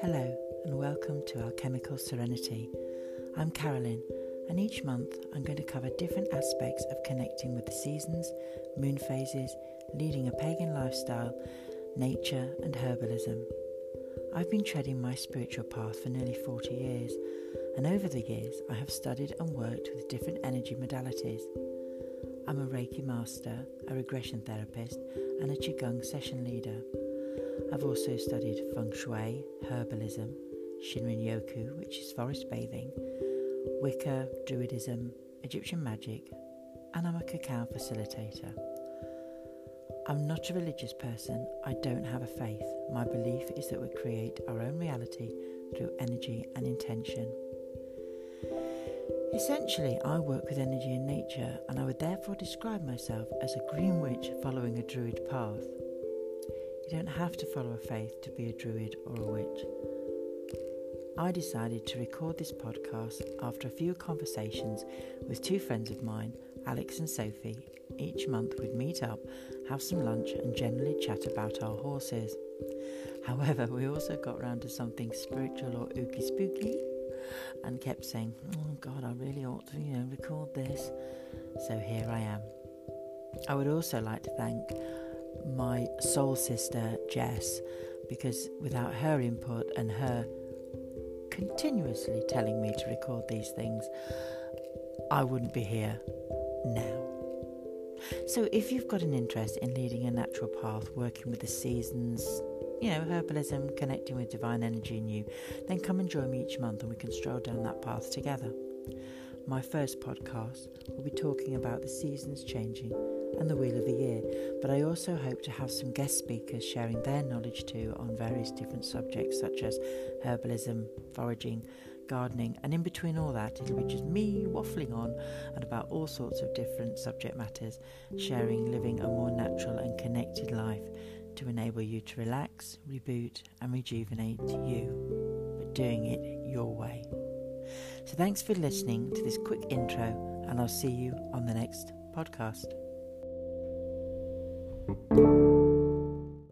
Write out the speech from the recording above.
Hello, and welcome to Alchemical Serenity. I'm Carolyn, and each month I'm going to cover different aspects of connecting with the seasons, moon phases, leading a pagan lifestyle, nature, and herbalism. I've been treading my spiritual path for nearly 40 years, and over the years I have studied and worked with different energy modalities. I'm a Reiki master, a regression therapist, and a Qigong session leader. I've also studied feng shui, herbalism, Shinrin Yoku, which is forest bathing, Wicca, Druidism, Egyptian magic, and I'm a cacao facilitator. I'm not a religious person, I don't have a faith. My belief is that we create our own reality through energy and intention. Essentially, I work with energy and nature, and I would therefore describe myself as a green witch following a druid path. You don't have to follow a faith to be a druid or a witch. I decided to record this podcast after a few conversations with two friends of mine, Alex and Sophie. Each month we'd meet up, have some lunch, and generally chat about our horses. However, we also got round to something spiritual or ooky spooky and kept saying, Oh God, I really ought to, you know, record this. So here I am. I would also like to thank my soul sister Jess because without her input and her continuously telling me to record these things, I wouldn't be here now. So, if you've got an interest in leading a natural path, working with the seasons, you know, herbalism, connecting with divine energy in you, then come and join me each month and we can stroll down that path together. My first podcast will be talking about the seasons changing and the wheel of the year, but I also hope to have some guest speakers sharing their knowledge too on various different subjects such as herbalism, foraging, gardening, and in between all that, it'll be just me waffling on and about all sorts of different subject matters, sharing living a more natural and connected life to enable you to relax, reboot, and rejuvenate you, but doing it your way. So, thanks for listening to this quick intro, and I'll see you on the next podcast.